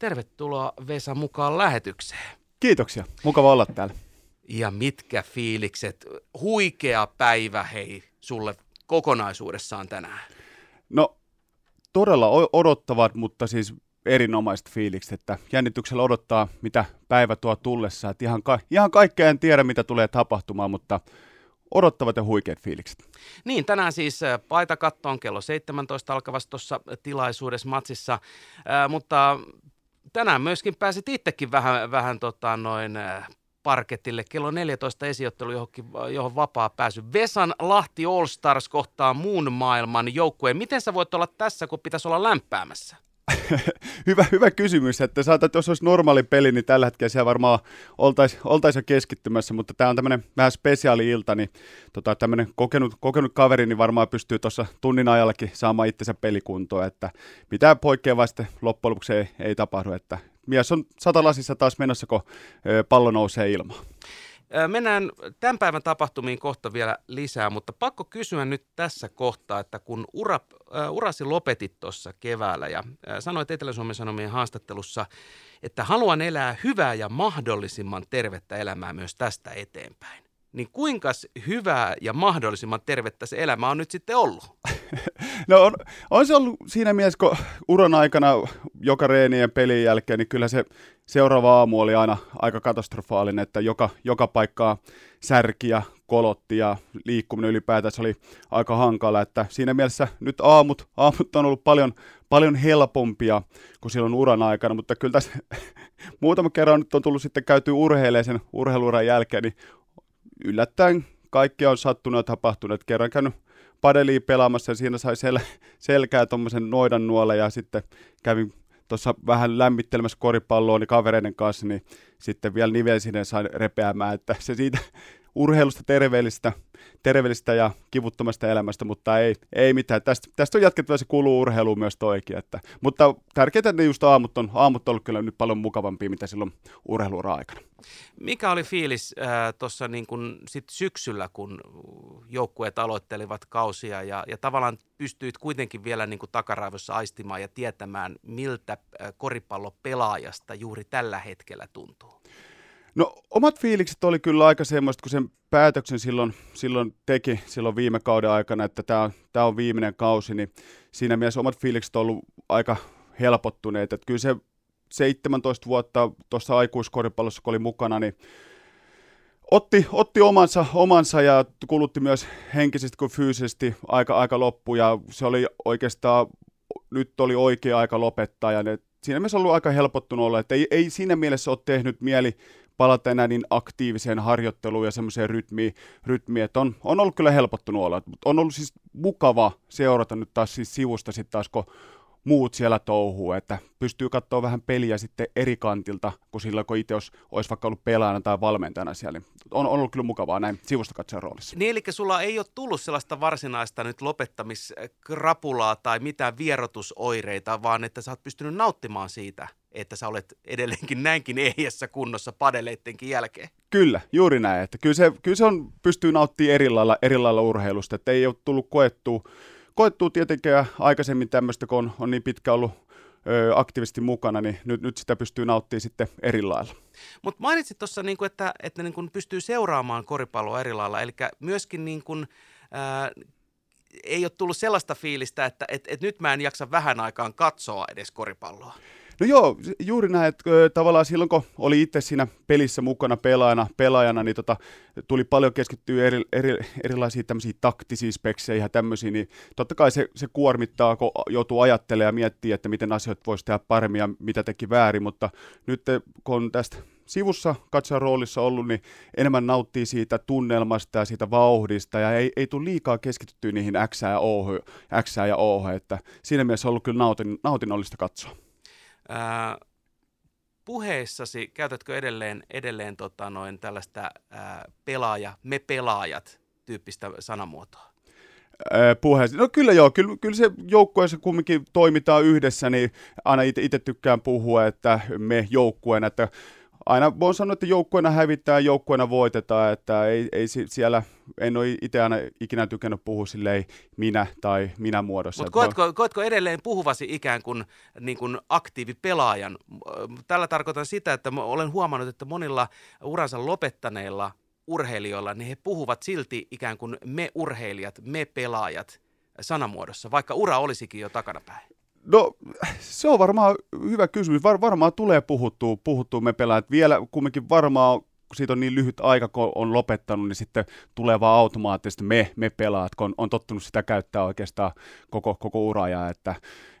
Tervetuloa Vesa mukaan lähetykseen. Kiitoksia, mukava olla täällä. Ja mitkä fiilikset, huikea päivä hei sulle kokonaisuudessaan tänään? No todella odottavat, mutta siis erinomaiset fiilikset, että jännityksellä odottaa, mitä päivä tuo tullessa. Että ihan, ka- ihan kaikkea en tiedä, mitä tulee tapahtumaan, mutta odottavat ja huikeat fiilikset. Niin, tänään siis äh, paita kattoon kello 17 alkavassa tuossa tilaisuudessa matsissa, äh, mutta tänään myöskin pääsit itsekin vähän, vähän tota, noin äh, parketille. Kello 14 esiottelu, johonkin, johon vapaa pääsy. Vesan Lahti All Stars kohtaa muun maailman joukkueen. Miten sä voit olla tässä, kun pitäisi olla lämpäämässä? hyvä, hyvä kysymys, että saatat, jos olisi normaali peli, niin tällä hetkellä siellä varmaan oltaisiin oltais jo keskittymässä, mutta tämä on tämmöinen vähän spesiaali ilta, niin tota, tämmöinen kokenut, kokenut kaveri, niin varmaan pystyy tuossa tunnin ajallakin saamaan itsensä pelikuntoon, että mitään poikkeavaa sitten loppujen lopuksi ei, ei tapahdu, että mies on satalasissa taas menossa, kun pallo nousee ilmaan. Mennään tämän päivän tapahtumiin kohta vielä lisää, mutta pakko kysyä nyt tässä kohtaa, että kun ura, urasi lopetit tuossa keväällä ja sanoit Etelä-Suomen Sanomien haastattelussa, että haluan elää hyvää ja mahdollisimman tervettä elämää myös tästä eteenpäin niin kuinka hyvää ja mahdollisimman tervettä se elämä on nyt sitten ollut? No on, on se ollut siinä mielessä, kun uran aikana joka reenien pelin jälkeen, niin kyllä se seuraava aamu oli aina aika katastrofaalinen, että joka, joka paikkaa särki ja kolotti ja liikkuminen ylipäätään se oli aika hankala, että siinä mielessä nyt aamut, aamut on ollut paljon, paljon helpompia kuin silloin uran aikana, mutta kyllä tässä muutama kerran nyt on tullut sitten käyty urheilemaan sen urheiluuran jälkeen, niin yllättäen kaikkea on sattunut ja tapahtunut. Kerran käynyt padeliin pelaamassa ja siinä sai sel- selkää tuommoisen noidan nuolen ja sitten kävin tuossa vähän lämmittelemässä koripalloa niin kavereiden kanssa, niin sitten vielä nivelsineen sain repeämään, että se siitä urheilusta terveellistä, terveellistä ja kivuttomasta elämästä, mutta ei, ei mitään. Tästä, tästä on jatkettava, se kuuluu urheiluun myös toikin. Että, mutta tärkeää, että ne just aamut on, aamut on ollut kyllä nyt paljon mukavampia, mitä silloin urheiluura aikana. Mikä oli fiilis äh, tuossa niin syksyllä, kun joukkueet aloittelivat kausia ja, ja tavallaan pystyit kuitenkin vielä niin kuin takaraivossa aistimaan ja tietämään, miltä äh, koripallopelaajasta juuri tällä hetkellä tuntuu? No omat fiilikset oli kyllä aika semmoista, kun sen päätöksen silloin, silloin teki silloin viime kauden aikana, että tämä on, tämä on viimeinen kausi, niin siinä mielessä omat fiilikset on ollut aika helpottuneet. Että kyllä se 17 vuotta tuossa aikuiskoripallossa, kun oli mukana, niin otti, otti omansa, omansa ja kulutti myös henkisesti kuin fyysisesti aika, aika loppu. Ja se oli oikeastaan, nyt oli oikea aika lopettaa. Ja ne, siinä mielessä ollut aika helpottunut olla, että ei, ei siinä mielessä ole tehnyt mieli palata enää niin aktiiviseen harjoitteluun ja semmoiseen rytmiin, rytmiin että on, on ollut kyllä helpottunut olla. On ollut siis mukava seurata nyt taas siis sivusta sitten taas, kun muut siellä touhuu, että pystyy katsoa vähän peliä sitten eri kantilta, kuin silloin, kun itse olisi, olisi vaikka ollut pelaajana tai valmentajana siellä. On, on ollut kyllä mukavaa näin sivusta katsoa roolissa. Niin, eli sulla ei ole tullut sellaista varsinaista nyt lopettamiskrapulaa tai mitään vierotusoireita, vaan että sä oot pystynyt nauttimaan siitä, että sä olet edelleenkin näinkin ehjässä kunnossa padeleittenkin jälkeen. Kyllä, juuri näin. Että kyllä, se, kyllä se on, pystyy nauttimaan eri lailla, eri lailla urheilusta, että ei ole tullut koettua koettua tietenkin aikaisemmin tämmöistä, kun on, on niin pitkä ollut ö, aktiivisesti mukana, niin nyt, nyt sitä pystyy nauttimaan sitten eri lailla. Mutta mainitsit tuossa, niin että, että niin pystyy seuraamaan koripalloa eri lailla, eli myöskin niin kuin, ää, ei ole tullut sellaista fiilistä, että et, et nyt mä en jaksa vähän aikaan katsoa edes koripalloa. No joo, juuri näin, että tavallaan silloin kun oli itse siinä pelissä mukana pelaajana, pelaajana niin tota, tuli paljon keskittyä eri, eri, erilaisiin tämmöisiin taktisiin spekseihin ja tämmöisiin, niin totta kai se, se kuormittaa, kun joutuu ajattelemaan ja miettimään, että miten asiat voisi tehdä paremmin ja mitä teki väärin, mutta nyt kun on tästä sivussa katsojan roolissa ollut, niin enemmän nauttii siitä tunnelmasta ja siitä vauhdista ja ei, ei tule liikaa keskityttyä niihin X ja O, X ja O, että siinä mielessä on ollut kyllä nautin, nautinnollista katsoa. Ää, puheissasi käytätkö edelleen, edelleen tota noin tällaista ää, pelaaja, me pelaajat tyyppistä sanamuotoa? puheessa. No kyllä joo, kyllä, kyllä se joukkueessa kumminkin toimitaan yhdessä, niin aina itse tykkään puhua, että me joukkueena, että aina voin sanoa, että joukkueena hävittää, joukkueena voitetaan, että ei, ei siellä, en ole itse aina ikinä tykännyt puhua silleen minä tai minä muodossa. Mutta koetko, koetko edelleen puhuvasi ikään kuin, niin kuin aktiivipelaajan? Tällä tarkoitan sitä, että olen huomannut, että monilla uransa lopettaneilla urheilijoilla, niin he puhuvat silti ikään kuin me urheilijat, me pelaajat sanamuodossa, vaikka ura olisikin jo takanapäin. No se on varmaan hyvä kysymys. Var, varmaan tulee puhuttua, puhuttua me pelaajat. Vielä kumminkin varmaan, kun siitä on niin lyhyt aika, kun on lopettanut, niin sitten tulee vaan automaattisesti me, me pelaat, kun on, on tottunut sitä käyttää oikeastaan koko, koko uraja. Että,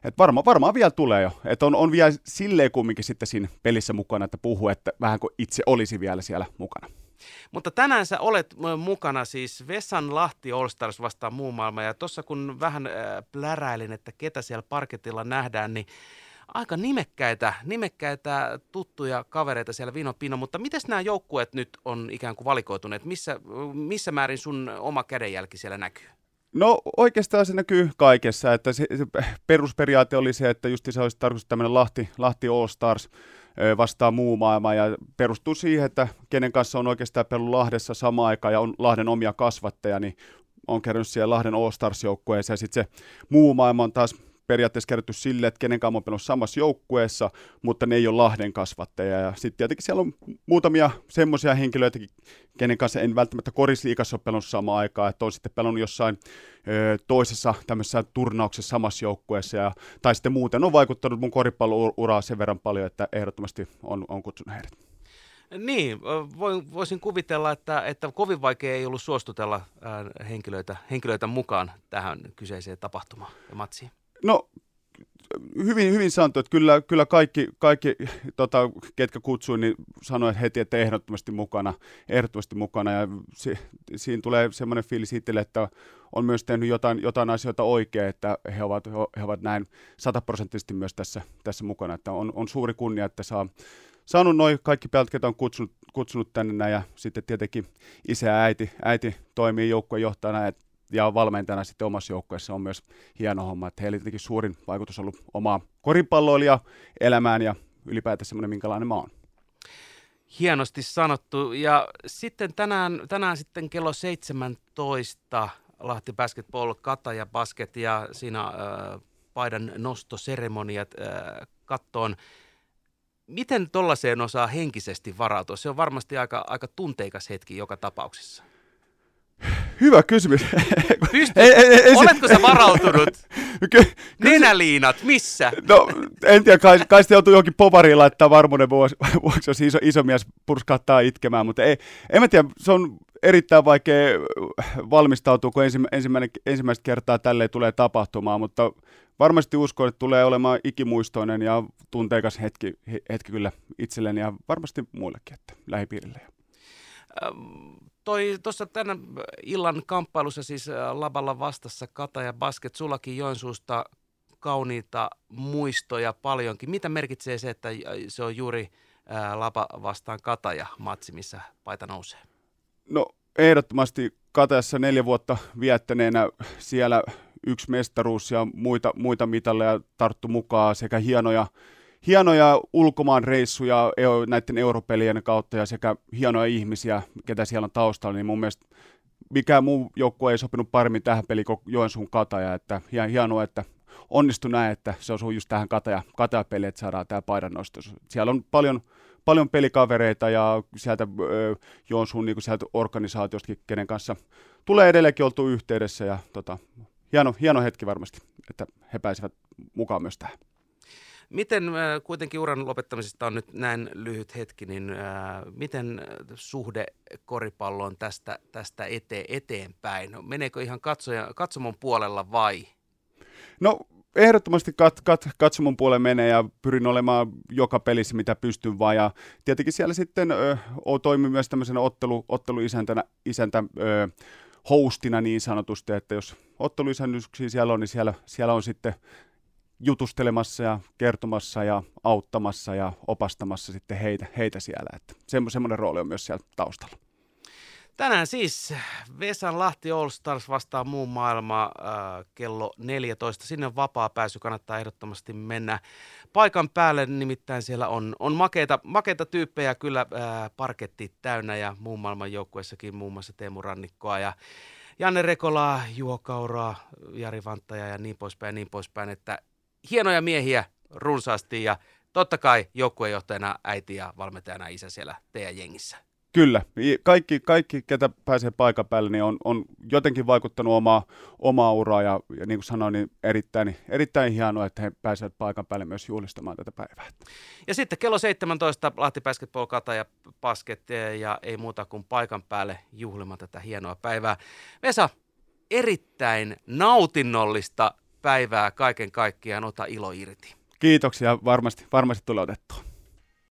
että varma, varmaan vielä tulee jo. Että on, on vielä silleen kumminkin sitten siinä pelissä mukana, että puhuu, että vähän kuin itse olisi vielä siellä mukana. Mutta tänään sä olet mukana siis Vessan Lahti All Stars vastaan muu maailma. Ja tuossa kun vähän äh, pläräilin, että ketä siellä parketilla nähdään, niin aika nimekkäitä, nimekkäitä tuttuja kavereita siellä Vino Pino, mutta miten nämä joukkueet nyt on ikään kuin valikoituneet? Missä, missä määrin sun oma kädenjälki siellä näkyy? No oikeastaan se näkyy kaikessa, että se, se perusperiaate oli se, että just se olisi tarkoitus tämmöinen Lahti, Lahti All Stars, vastaa muu maailma ja perustuu siihen, että kenen kanssa on oikeastaan pelannut Lahdessa sama aika ja on Lahden omia kasvatteja, niin on kerännyt siellä Lahden All Stars-joukkueeseen ja sitten se muu maailma on taas periaatteessa kerrottu sille, että kenen kanssa on samassa joukkueessa, mutta ne ei ole Lahden kasvatteja. Ja sitten tietenkin siellä on muutamia semmoisia henkilöitä, kenen kanssa en välttämättä korisliikassa ole pelannut samaan aikaan, että on sitten pelannut jossain ö, toisessa tämmöisessä turnauksessa samassa joukkueessa, ja, tai sitten muuten on vaikuttanut mun koripallouraa sen verran paljon, että ehdottomasti on, on kutsunut heidät. Niin, voisin kuvitella, että, että kovin vaikea ei ollut suostutella henkilöitä, henkilöitä mukaan tähän kyseiseen tapahtumaan ja matsiin. No hyvin, hyvin sanottu, että kyllä, kyllä kaikki, kaikki tota, ketkä kutsuin, niin sanoivat heti, että ehdottomasti mukana, ehdottomasti mukana. Ja si, siinä tulee semmoinen fiilis itselle, että on myös tehnyt jotain, jotain asioita oikein, että he ovat, he ovat näin sataprosenttisesti myös tässä, tässä mukana. Että on, on suuri kunnia, että saa saanut noin kaikki pelät, ketä on kutsunut, kutsunut tänne näin, ja sitten tietenkin isä ja äiti, äiti toimii joukkuejohtajana, että ja valmentajana sitten omassa joukkueessa on myös hieno homma, että heillä tietenkin suurin vaikutus on ollut omaa koripalloilija elämään ja ylipäätään semmoinen, minkälainen mä oon. Hienosti sanottu. Ja sitten tänään, tänään sitten kello 17 Lahti Basketball Kata ja Basket ja siinä äh, paidan nostoseremoniat äh, kattoon. Miten tollaiseen osaa henkisesti varautua? Se on varmasti aika, aika tunteikas hetki joka tapauksessa. Hyvä kysymys. Pystyt, ei, ei, ei, oletko sä varautunut? Ky- Nenäliinat, missä? No, en tiedä, kai, kai sitten joutuu johonkin povariin laittaa varmuuden vuoksi, vuoksi jos iso, iso mies purskattaa itkemään, mutta ei, en mä tiedä, se on erittäin vaikea valmistautua, kun ensimmäinen, ensimmäistä kertaa tälle tulee tapahtumaan, mutta varmasti uskon, että tulee olemaan ikimuistoinen ja tunteikas hetki, hetki kyllä itselleni ja varmasti muillekin, että lähipiirille toi tuossa tänä illan kamppailussa siis Laballa vastassa Kata ja Basket, sullakin Joensuusta kauniita muistoja paljonkin. Mitä merkitsee se, että se on juuri Laba vastaan Kataja matsi, missä paita nousee? No ehdottomasti Katajassa neljä vuotta viettäneenä siellä yksi mestaruus ja muita, muita mitalleja tarttu mukaan sekä hienoja hienoja ulkomaan reissuja näiden europelien kautta ja sekä hienoja ihmisiä, ketä siellä on taustalla, niin mun mielestä mikään muu joukkue ei sopinut paremmin tähän peliin kuin Joensuun Kataja, että hienoa, että onnistu näin, että se osuu just tähän Kataja, Kataja peliin, että saadaan tämä paidan nostus. Siellä on paljon, paljon pelikavereita ja sieltä ö, Joensuun niin sieltä organisaatiostakin, kenen kanssa tulee edelleenkin oltu yhteydessä ja tota, hieno, hieno hetki varmasti, että he pääsevät mukaan myös tähän. Miten äh, kuitenkin uran lopettamisesta on nyt näin lyhyt hetki, niin äh, miten suhde koripalloon tästä, tästä ete, eteenpäin? Meneekö ihan katsoja, katsomon puolella vai? No ehdottomasti kat, kat, katsomon puolelle menee ja pyrin olemaan joka pelissä, mitä pystyn vaan. Ja tietenkin siellä sitten ö, toimin myös tämmöisenä ottelu, otteluisäntänä isäntä, ö, hostina niin sanotusti, että jos otteluisännyksiä siellä on, niin siellä, siellä on sitten jutustelemassa ja kertomassa ja auttamassa ja opastamassa sitten heitä, heitä siellä. Että semmoinen rooli on myös siellä taustalla. Tänään siis Vesan Lahti All Stars vastaa muun maailma äh, kello 14. Sinne on vapaa pääsy, kannattaa ehdottomasti mennä paikan päälle, nimittäin siellä on, on makeita, makeita tyyppejä kyllä äh, parketti täynnä ja muun maailman joukkueessakin muun muassa Teemu Rannikkoa ja Janne Rekolaa, Juho Kauraa, Jari Vanttaja ja niin poispäin ja niin poispäin, että hienoja miehiä runsaasti ja totta kai joukkuejohtajana äiti ja valmentajana isä siellä teidän jengissä. Kyllä, kaikki, kaikki ketä pääsee paikan päälle, niin on, on jotenkin vaikuttanut omaa, omaa uraa ja, ja niin kuin sanoin, niin erittäin, erittäin hienoa, että he pääsevät paikan päälle myös juhlistamaan tätä päivää. Ja sitten kello 17 Lahti Basketball Kata ja Basket ja ei muuta kuin paikan päälle juhlimaan tätä hienoa päivää. Vesa, erittäin nautinnollista päivää kaiken kaikkiaan, ota ilo irti. Kiitoksia, varmasti, varmasti tulee otettua.